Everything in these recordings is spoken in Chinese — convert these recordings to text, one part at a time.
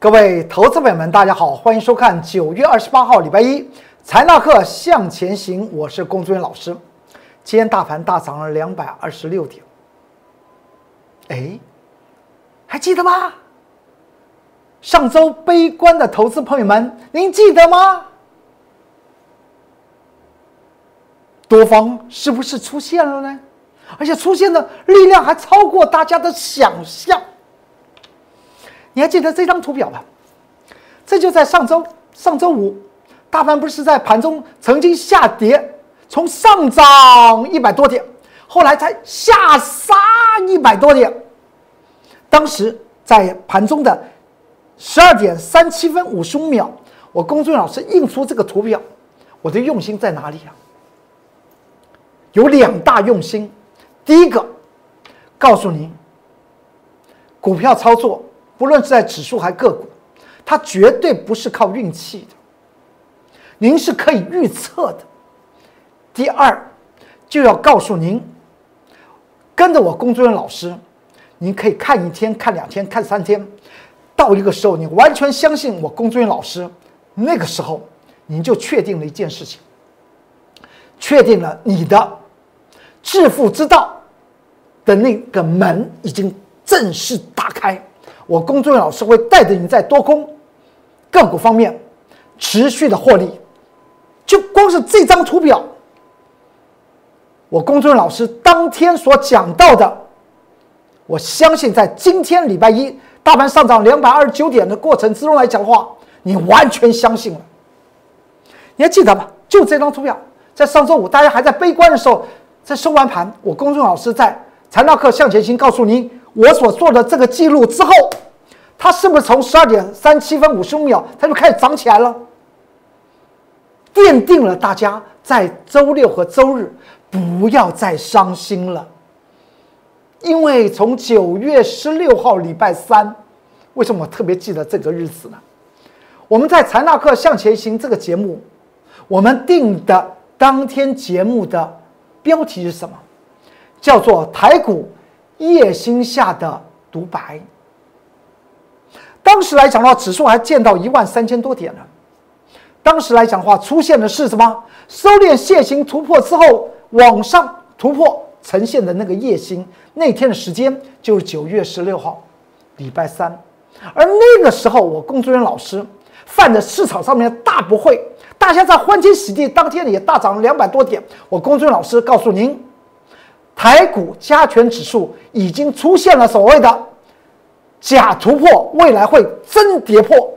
各位投资朋友们，大家好，欢迎收看九月二十八号礼拜一财纳课向前行，我是龚志远老师。今天大盘大涨了两百二十六点，哎，还记得吗？上周悲观的投资朋友们，您记得吗？多方是不是出现了呢？而且出现的力量还超过大家的想象。你还记得这张图表吧？这就在上周上周五，大盘不是在盘中曾经下跌，从上涨一百多点，后来才下杀一百多点。当时在盘中的十二点三七分五十五秒，我公孙老师印出这个图表，我的用心在哪里啊？有两大用心，第一个告诉您，股票操作。不论是在指数还个股，它绝对不是靠运气的，您是可以预测的。第二，就要告诉您，跟着我工作人员老师，您可以看一天、看两天、看三天，到一个时候，你完全相信我工作人员老师，那个时候，您就确定了一件事情，确定了你的致富之道的那个门已经正式打开。我工作人员老师会带着你在多空个股方面持续的获利，就光是这张图表，我工作人员老师当天所讲到的，我相信在今天礼拜一大盘上涨两百二十九点的过程之中来讲的话，你完全相信了。你还记得吗？就这张图表，在上周五大家还在悲观的时候，在收完盘，我公众老师在财纳课向前行告诉您。我所做的这个记录之后，它是不是从十二点三七分五十五秒，它就开始涨起来了？奠定了大家在周六和周日不要再伤心了，因为从九月十六号礼拜三，为什么我特别记得这个日子呢？我们在财纳克向前行这个节目，我们定的当天节目的标题是什么？叫做台股。夜星下的独白。当时来讲的话，指数还见到一万三千多点呢。当时来讲的话，出现的是什么？收敛楔形突破之后往上突破呈现的那个夜星。那天的时间就是九月十六号，礼拜三。而那个时候，我工作人员老师犯的市场上面大不会，大家在欢天喜地，当天也大涨了两百多点。我工作人员老师告诉您。台股加权指数已经出现了所谓的假突破，未来会真跌破，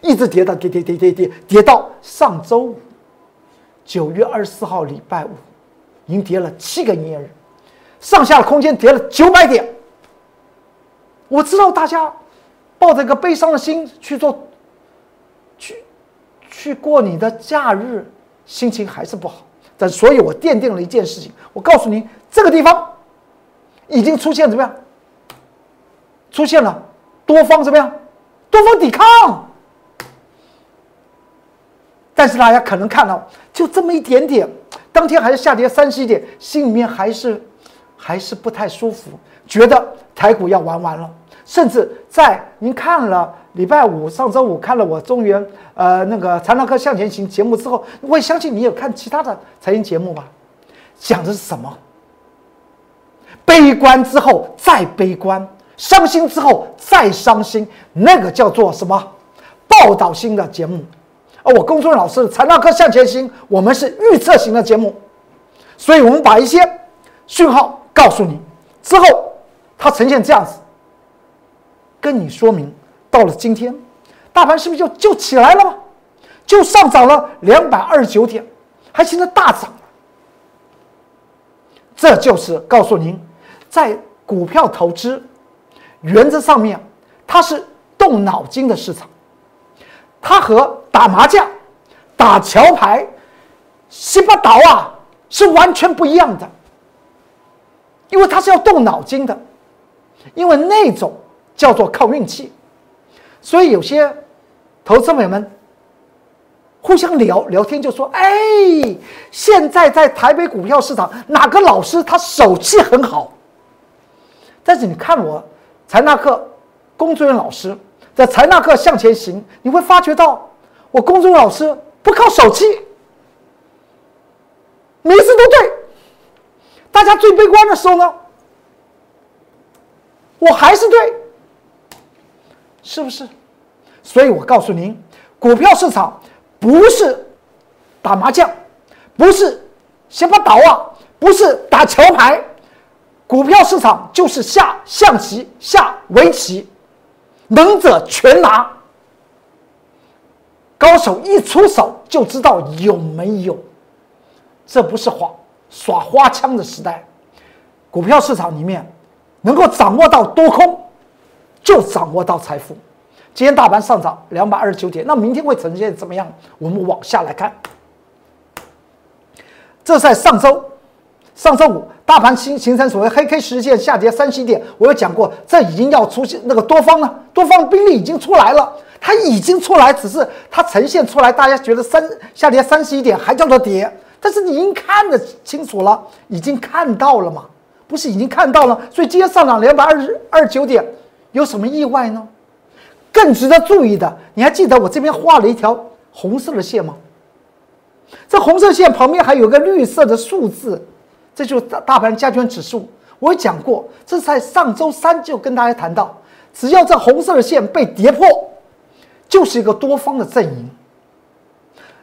一直跌到跌跌跌跌跌跌到上周五，九月二十四号礼拜五，已经跌了七个营业日，上下的空间跌了九百点。我知道大家抱着一个悲伤的心去做，去去过你的假日，心情还是不好。但所以，我奠定了一件事情。我告诉您，这个地方已经出现怎么样？出现了多方怎么样？多方抵抗。但是大家可能看到，就这么一点点，当天还是下跌三十一点，心里面还是还是不太舒服，觉得台股要玩完了。甚至在您看了礼拜五、上周五看了我中原呃那个财纳课向前行节目之后，我也相信你有看其他的财经节目吧？讲的是什么？悲观之后再悲观，伤心之后再伤心，那个叫做什么？报道性的节目。而我公孙老师的财纳课向前行，我们是预测型的节目，所以我们把一些讯号告诉你之后，它呈现这样子。跟你说明，到了今天，大盘是不是就就起来了吗？就上涨了两百二十九点，还现在大涨了。这就是告诉您，在股票投资原则上面，它是动脑筋的市场，它和打麻将、打桥牌、西巴岛啊是完全不一样的，因为它是要动脑筋的，因为那种。叫做靠运气，所以有些投资朋友们互相聊聊天，就说：“哎，现在在台北股票市场，哪个老师他手气很好？但是你看我财纳课工作人员老师在财纳克向前行，你会发觉到我工作人员老师不靠手气，每次都对。大家最悲观的时候呢，我还是对，是不是？所以我告诉您，股票市场不是打麻将，不是先把倒啊，不是打桥牌，股票市场就是下象棋、下围棋。能者全拿，高手一出手就知道有没有，这不是花耍花枪的时代。股票市场里面，能够掌握到多空，就掌握到财富。今天大盘上涨两百二十九点，那明天会呈现怎么样？我们往下来看。这在上周，上周五。大盘形形成所谓黑 K 实线下跌三十点，我有讲过，这已经要出现那个多方了，多方兵力已经出来了，它已经出来，只是它呈现出来，大家觉得三下跌三十一点还叫做跌，但是你已经看得清楚了，已经看到了嘛？不是已经看到了？所以今天上涨两百二十二九点，有什么意外呢？更值得注意的，你还记得我这边画了一条红色的线吗？这红色线旁边还有个绿色的数字。这就是大盘加权指数，我讲过，这是在上周三就跟大家谈到，只要这红色的线被跌破，就是一个多方的阵营。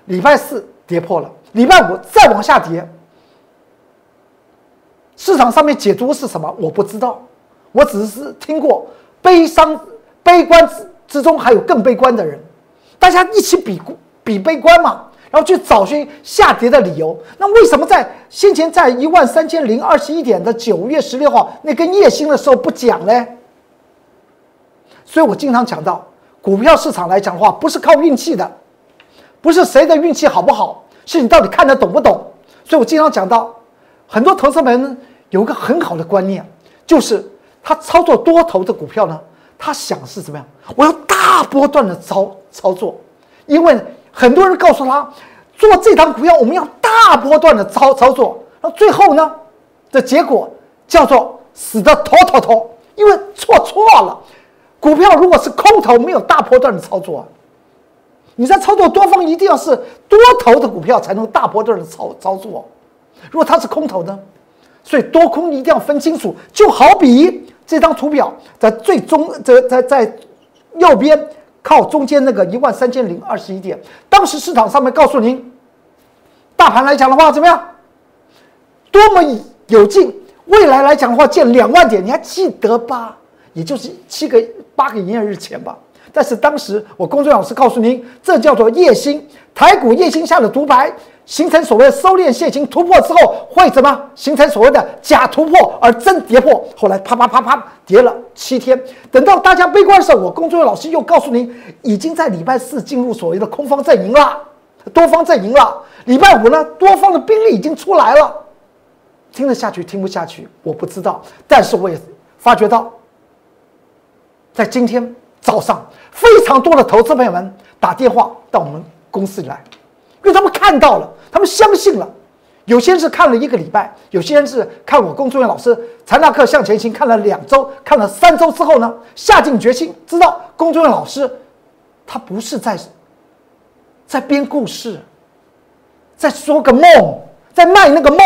礼拜四跌破了，礼拜五再往下跌，市场上面解读是什么？我不知道，我只是听过悲伤、悲观之之中还有更悲观的人，大家一起比比悲观嘛。然后去找寻下跌的理由。那为什么在先前在一万三千零二十一点的九月十六号那根夜星的时候不讲呢？所以我经常讲到，股票市场来讲的话，不是靠运气的，不是谁的运气好不好，是你到底看得懂不懂。所以我经常讲到，很多投资人有个很好的观念，就是他操作多头的股票呢，他想是怎么样？我要大波段的操操作，因为。很多人告诉他，做这档股票我们要大波段的操操作，那最后呢，的结果叫做死的妥妥妥，因为错错了。股票如果是空头，没有大波段的操作，你在操作多方一定要是多头的股票才能大波段的操操作。如果它是空头呢，所以多空一定要分清楚。就好比这张图表在最终在在在右边。靠中间那个一万三千零二十一点，当时市场上面告诉您，大盘来讲的话怎么样？多么有劲！未来来讲的话见两万点，你还记得吧？也就是七个八个营业日前吧。但是当时我公众老师告诉您，这叫做夜星，台股夜星下的独白。形成所谓的收敛线形突破之后，会怎么形成所谓的假突破而真跌破？后来啪啪啪啪跌了七天，等到大家悲观的时候，我工作人员老师又告诉您，已经在礼拜四进入所谓的空方阵营了，多方阵营了。礼拜五呢，多方的兵力已经出来了。听得下去，听不下去，我不知道。但是我也发觉到，在今天早上，非常多的投资朋友们打电话到我们公司里来。因为他们看到了，他们相信了。有些人是看了一个礼拜，有些人是看我工作人员老师财纳课向前行看了两周，看了三周之后呢，下定决心，知道工作人员老师他不是在在编故事，在说个梦，在卖那个梦。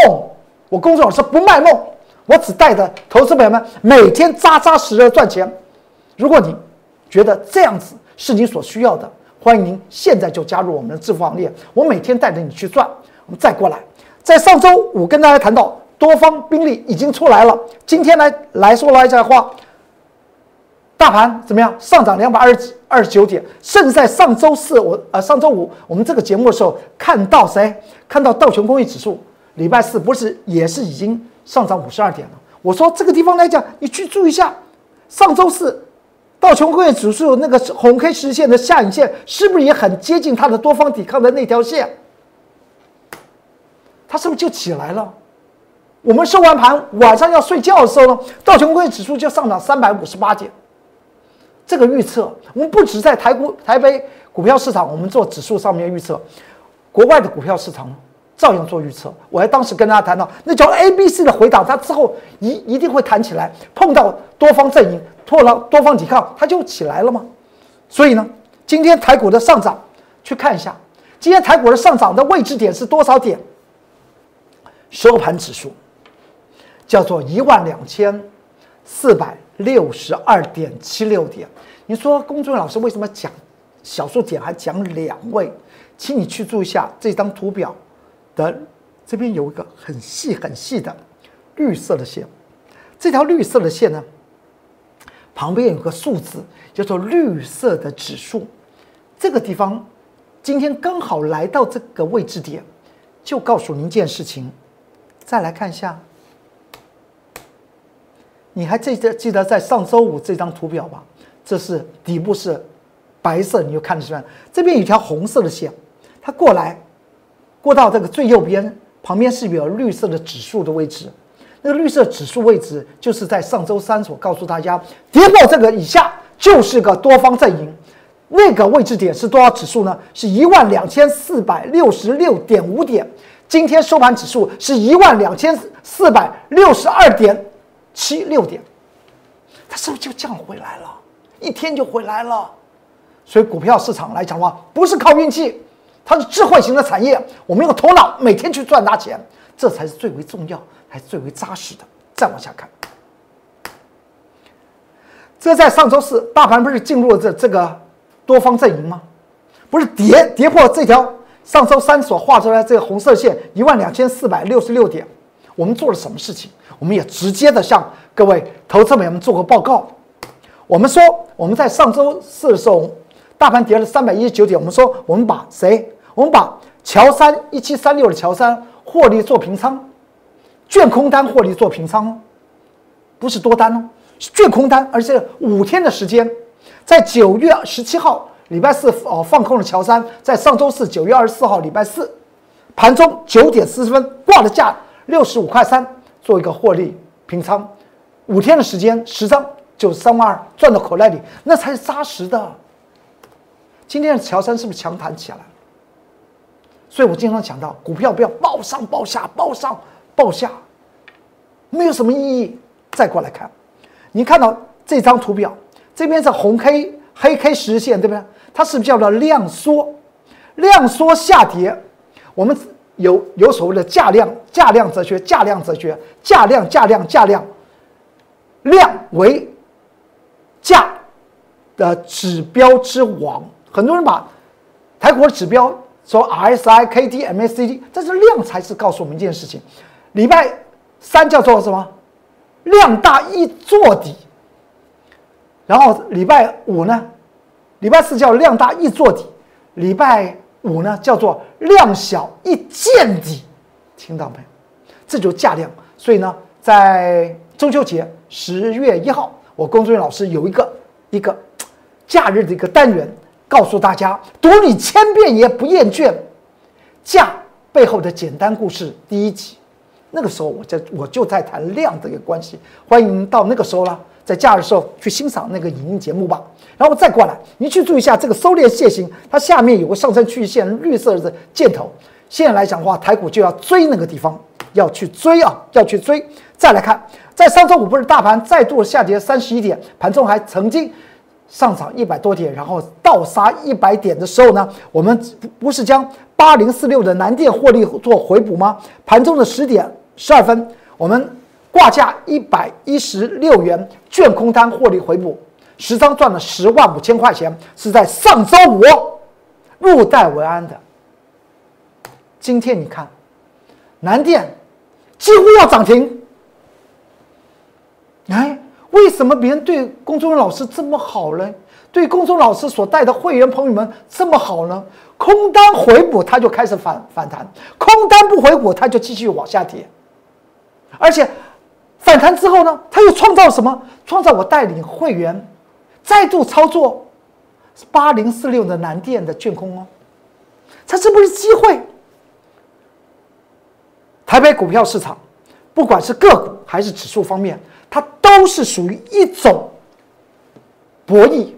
我工作老师不卖梦，我只带着投资朋友们每天扎扎实实赚钱。如果你觉得这样子是你所需要的。欢迎您现在就加入我们的致富行列，我每天带着你去赚。我们再过来，在上周五跟大家谈到多方兵力已经出来了，今天来来说来讲话，大盘怎么样？上涨两百二十二十九点，甚至在上周四我呃上周五我们这个节目的时候看到谁？看到道琼工业指数，礼拜四不是也是已经上涨五十二点了？我说这个地方来讲，你去注意一下，上周四。道琼工业指数那个红 K 实线的下影线是不是也很接近它的多方抵抗的那条线？它是不是就起来了？我们收完盘晚上要睡觉的时候呢，道琼工业指数就上涨三百五十八点。这个预测，我们不止在台股、台北股票市场，我们做指数上面预测，国外的股票市场，照样做预测。我还当时跟大家谈到，那叫 A、B、C 的回档，它之后一一定会弹起来，碰到多方阵营。破了多方抵抗，它就起来了吗？所以呢，今天台股的上涨，去看一下，今天台股的上涨的位置点是多少点？收盘指数叫做一万两千四百六十二点七六点。你说龚俊老师为什么讲小数点还讲两位？请你去注意一下这张图表的这边有一个很细很细的绿色的线，这条绿色的线呢，旁边有个数字叫做绿色的指数，这个地方今天刚好来到这个位置点，就告诉您一件事情。再来看一下，你还记得记得在上周五这张图表吧？这是底部是白色，你就看得出来，这边有条红色的线。它过来，过到这个最右边，旁边是有绿色的指数的位置。那个绿色指数位置就是在上周三所告诉大家，跌破这个以下就是个多方阵营。那个位置点是多少指数呢？是一万两千四百六十六点五点。今天收盘指数是一万两千四百六十二点七六点，它是不是就降回来了？一天就回来了。所以股票市场来讲的话，不是靠运气。它是智慧型的产业，我们用头脑每天去赚大钱，这才是最为重要，还是最为扎实的。再往下看，这在上周四大盘不是进入了这这个多方阵营吗？不是跌跌破这条上周三所画出来这个红色线一万两千四百六十六点，我们做了什么事情？我们也直接的向各位投资者们做个报告。我们说我们在上周四的时候，大盘跌了三百一十九点，我们说我们把谁？我们把乔三一七三六的乔三获利做平仓，券空单获利做平仓哦，不是多单哦，是券空单，而且五天的时间，在九月十七号礼拜四哦放空了乔三，在上周四九月二十四号礼拜四盘中九点四十分挂的价六十五块三，做一个获利平仓，五天的时间十张就三万二赚到口袋里，那才是扎实的。今天的乔三是不是强弹起来了？所以我经常讲到，股票不要报上报下，报上报下，没有什么意义。再过来看，你看到这张图表，这边是红 K 黑 K 十日线，对不对？它是不是叫做量缩？量缩下跌，我们有有所谓的价量价量哲学，价量哲学，价量价量价量，量为价的指标之王。很多人把台股的指标。说 RSI、k d MACD，这是量才是告诉我们一件事情。礼拜三叫做什么？量大易做底。然后礼拜五呢？礼拜四叫量大易做底，礼拜五呢叫做量小易见底。听到没有？这就是价量。所以呢，在中秋节十月一号，我工作老师有一个一个假日的一个单元。告诉大家，读你千遍也不厌倦，价背后的简单故事第一集，那个时候我在我就在谈量的一个关系，欢迎到那个时候了，在假日时候去欣赏那个影音节目吧。然后再过来，你去注意一下这个收敛线型，它下面有个上升趋势线，绿色的箭头。现在来讲的话，台股就要追那个地方，要去追啊，要去追。再来看，在上周五不是大盘再度下跌三十一点，盘中还曾经。上涨一百多点，然后倒杀一百点的时候呢，我们不是将八零四六的南电获利做回补吗？盘中的十点十二分，我们挂价一百一十六元，券空单获利回补，十张赚了十万五千块钱，是在上周五入袋为安的。今天你看，南电几乎要涨停，哎。为什么别人对公众老师这么好呢？对公众老师所带的会员朋友们这么好呢？空单回补，它就开始反反弹；空单不回补，它就继续往下跌。而且反弹之后呢，它又创造什么？创造我带领会员再度操作八零四六的南电的卷空哦，它是不是机会？台北股票市场，不管是个股还是指数方面。它都是属于一种博弈，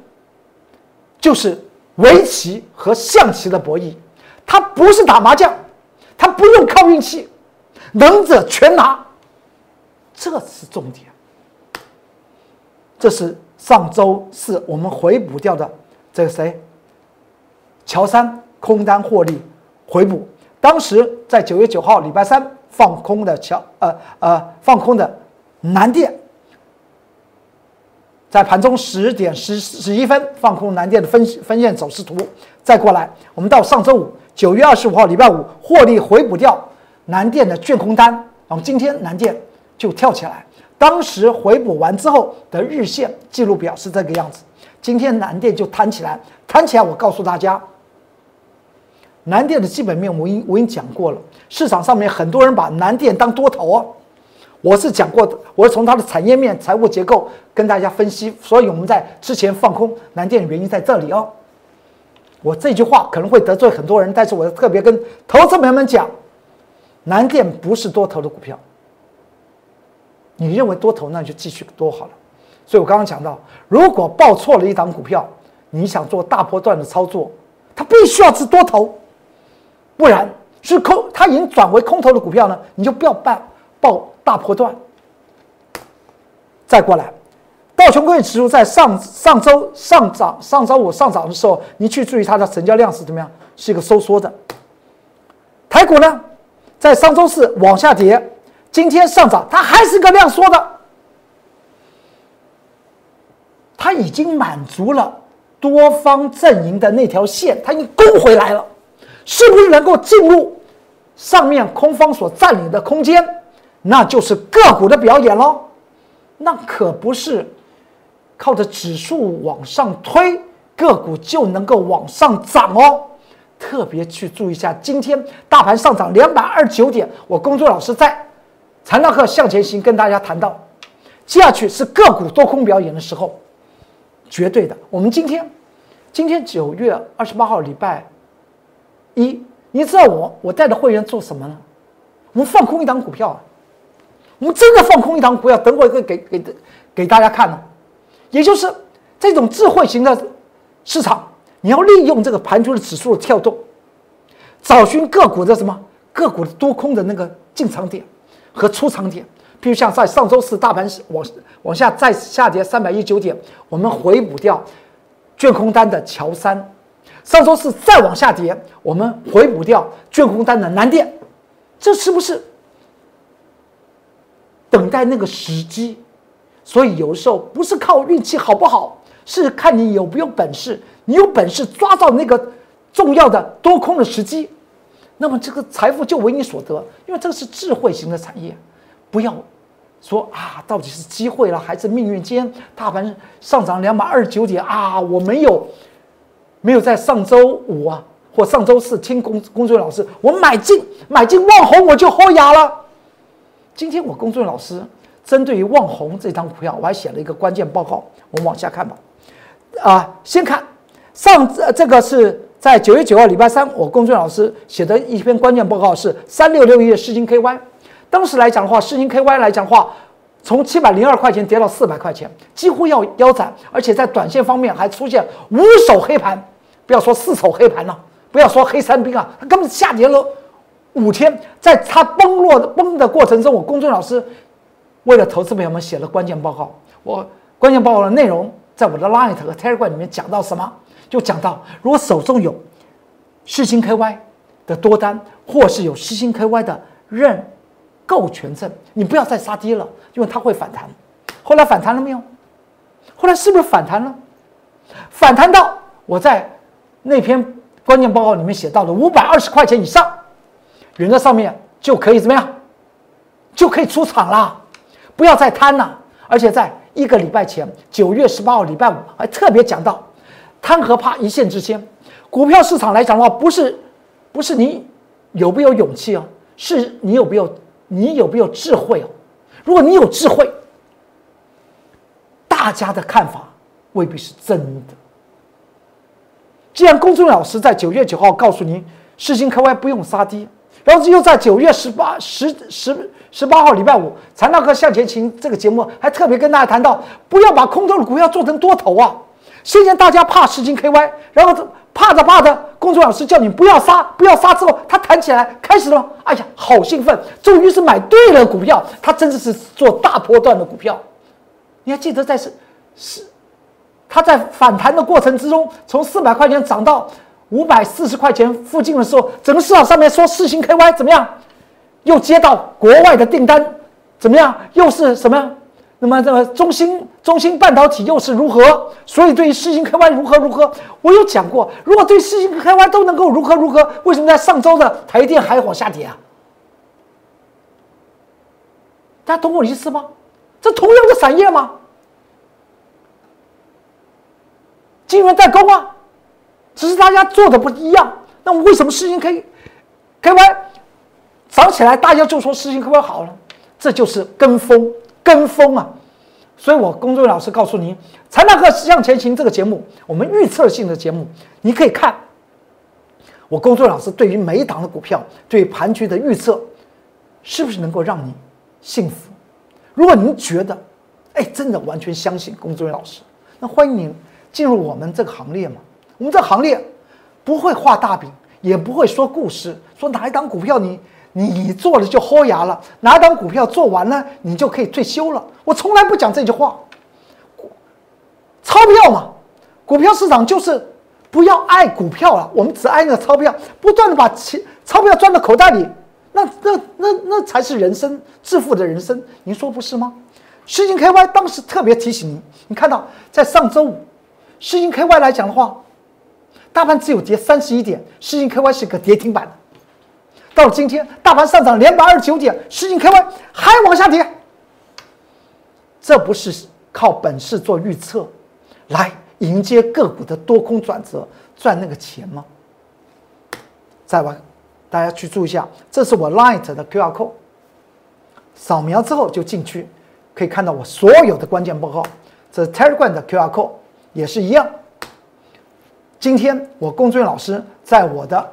就是围棋和象棋的博弈。它不是打麻将，它不用靠运气，能者全拿，这是重点。这是上周四我们回补掉的这个谁？乔山空单获利回补，当时在九月九号礼拜三放空的乔呃呃放空的南电，在盘中十点十十一分放空南电的分分线走势图，再过来，我们到上周五九月二十五号礼拜五获利回补掉南电的卷空单，然后今天南电就跳起来，当时回补完之后的日线记录表是这个样子，今天南电就弹起来，弹起来，我告诉大家。南电的基本面，我已我已经讲过了。市场上面很多人把南电当多头哦，我是讲过的，我是从它的产业面、财务结构跟大家分析。所以我们在之前放空南电的原因在这里哦。我这句话可能会得罪很多人，但是我特别跟投资朋友们讲，南电不是多头的股票。你认为多头，那就继续多好了。所以我刚刚讲到，如果报错了一档股票，你想做大波段的操作，它必须要是多头。不然是空，它已经转为空头的股票呢，你就不要办爆大波段。再过来，道琼工业指数在上上周上涨，上周五上涨的时候，你去注意它的成交量是怎么样，是一个收缩的。台股呢，在上周四往下跌，今天上涨，它还是个量缩的，它已经满足了多方阵营的那条线，它已经攻回来了。是不是能够进入上面空方所占领的空间？那就是个股的表演喽。那可不是靠着指数往上推，个股就能够往上涨哦。特别去注意一下，今天大盘上涨两百二十九点。我工作老师在财纳课向前行跟大家谈到，接下去是个股多空表演的时候，绝对的。我们今天，今天九月二十八号礼拜。一，你知道我我带着会员做什么呢？我们放空一档股票啊，我们真的放空一档股票，等会会给给给大家看呢。也就是这种智慧型的市场，你要利用这个盘中的指数的跳动，找寻个股的什么个股的多空的那个进场点和出场点。比如像在上周四大盘往往下再下跌三百一十九点，我们回补掉卷空单的乔三。上周四再往下跌，我们回补掉卷空单的南电，这是不是等待那个时机？所以有时候不是靠运气好不好，是看你有没有本事。你有本事抓到那个重要的多空的时机，那么这个财富就为你所得。因为这个是智慧型的产业，不要说啊，到底是机会了还是命运？今天大盘上涨两百二十九点啊，我没有。没有在上周五啊，或上周四听工工作老师，我买进买进旺红，我就豁牙了。今天我工作人员老师针对于旺宏这张股票，我还写了一个关键报告。我们往下看吧。啊，先看上这个是在九月九号礼拜三，我工作人员老师写的一篇关键报告是三六六一的世金 KY。当时来讲的话，世金 KY 来讲的话。从七百零二块钱跌到四百块钱，几乎要腰斩，而且在短线方面还出现五手黑盘，不要说四手黑盘了，不要说黑三兵啊，它根本下跌了五天，在它崩落崩的过程中，我公众老师为了投资朋友们写了关键报告，我关键报告的内容在我的 Line 和 Telegram 里面讲到什么？就讲到如果手中有世星 KY 的多单，或是有世星 KY 的认。购权证，你不要再杀跌了，因为它会反弹。后来反弹了没有？后来是不是反弹了？反弹到我在那篇关键报告里面写到的五百二十块钱以上，人在上面就可以怎么样？就可以出场了，不要再贪了。而且在一个礼拜前，九月十八号礼拜五还特别讲到，贪和怕一线之间。股票市场来讲的话，不是不是你有没有勇气哦，是你有没有。你有没有智慧哦？如果你有智慧，大家的看法未必是真的。既然公众老师在九月九号告诉您，世星 KY 不用杀低，然后又在九月十八十十十八号礼拜五，财纳课向前行这个节目还特别跟大家谈到，不要把空头的股票做成多头啊。先前大家怕十斤 KY，然后怕着怕着，公众老师叫你不要杀，不要杀之后，它弹起来，开始了。哎呀，好兴奋！终于是买对了股票，它真的是做大波段的股票。你还记得在是是它在反弹的过程之中，从四百块钱涨到五百四十块钱附近的时候，整个市场上面说四星 KY 怎么样？又接到国外的订单，怎么样？又是什么样？那么这个中芯中芯半导体又是如何？所以对于四星 KY 如何如何？我有讲过，如果对四星 KY 都能够如何如何，为什么在上周的台电还往下跌啊？大家懂我的意思吗？这同样的产业吗？晶圆代工啊，只是大家做的不一样。那为什么四星 K KY 涨起来，大家就说四星 KY 好了？这就是跟风。跟风啊！所以我工作人员老师告诉您，《财纳克向前行》这个节目，我们预测性的节目，你可以看。我工作人员老师对于每一档的股票，对于盘局的预测，是不是能够让你幸福？如果您觉得，哎，真的完全相信工作人员老师，那欢迎您进入我们这个行列嘛。我们这行列不会画大饼，也不会说故事，说哪一档股票你。你做了就豁牙了，哪一档股票做完了，你就可以退休了。我从来不讲这句话。钞票嘛，股票市场就是不要爱股票了，我们只爱那个钞票，不断的把钱钞票赚到口袋里，那那那那才是人生致富的人生，您说不是吗？世金 KY 当时特别提醒您，你看到在上周五，世金 KY 来讲的话，大盘只有跌三十一点，世金 KY 是个跌停板。到了今天，大盘上涨两百二十九点，市井 KY 还往下跌。这不是靠本事做预测，来迎接个股的多空转折赚那个钱吗？再往，大家去注意一下，这是我 Light 的 QR code，扫描之后就进去，可以看到我所有的关键报告。这是 Telegram 的 QR code 也是一样。今天我龚俊老师在我的。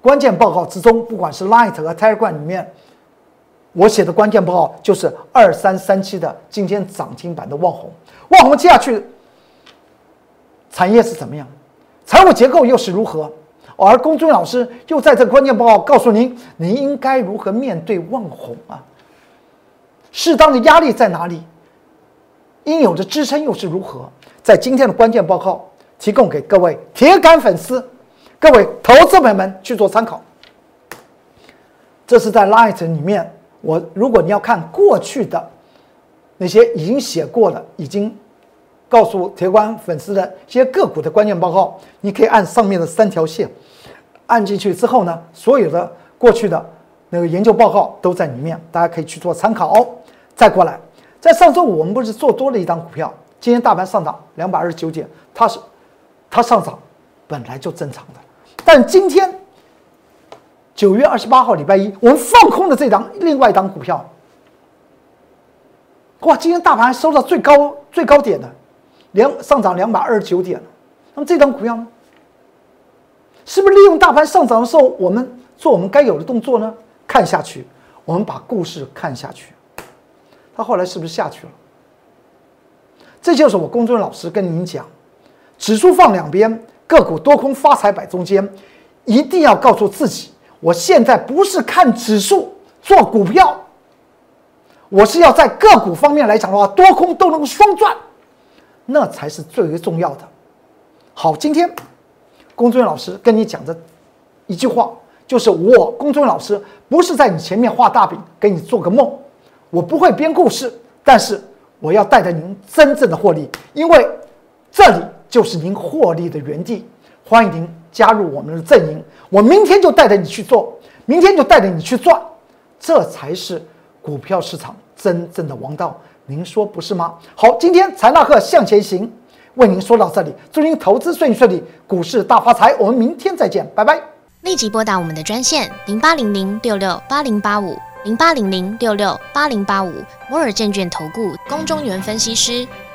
关键报告之中，不管是 Light 和 Telegram 里面，我写的关键报告就是二三三七的今天涨停板的旺红，旺红接下去产业是怎么样，财务结构又是如何，而龚尊老师又在这关键报告告诉您，您应该如何面对旺红啊？适当的压力在哪里？应有的支撑又是如何？在今天的关键报告提供给各位铁杆粉丝。各位投资朋友们去做参考。这是在 Light 里面，我如果你要看过去的那些已经写过的、已经告诉铁杆粉丝的一些个股的关键报告，你可以按上面的三条线按进去之后呢，所有的过去的那个研究报告都在里面，大家可以去做参考。再过来，在上周五我们不是做多了一档股票，今天大盘上涨两百二十九点，它是它上涨本来就正常的。但今天九月二十八号礼拜一，我们放空的这张另外一张股票，哇！今天大盘收到最高最高点的，两上涨两百二十九点。那么这张股票呢，是不是利用大盘上涨的时候，我们做我们该有的动作呢？看下去，我们把故事看下去，它后来是不是下去了？这就是我公孙老师跟您讲，指数放两边。个股多空发财摆中间，一定要告诉自己，我现在不是看指数做股票，我是要在个股方面来讲的话，多空都能够双赚，那才是最为重要的。好，今天龚尊老师跟你讲的一句话，就是我龚尊老师不是在你前面画大饼，给你做个梦，我不会编故事，但是我要带着您真正的获利，因为这里。就是您获利的原地，欢迎您加入我们的阵营。我明天就带着你去做，明天就带着你去赚，这才是股票市场真正的王道。您说不是吗？好，今天财纳克向前行，为您说到这里，祝您投资顺利顺利，股市大发财。我们明天再见，拜拜。立即拨打我们的专线零八零零六六八零八五零八零零六六八零八五摩尔证券投顾龚中原分析师。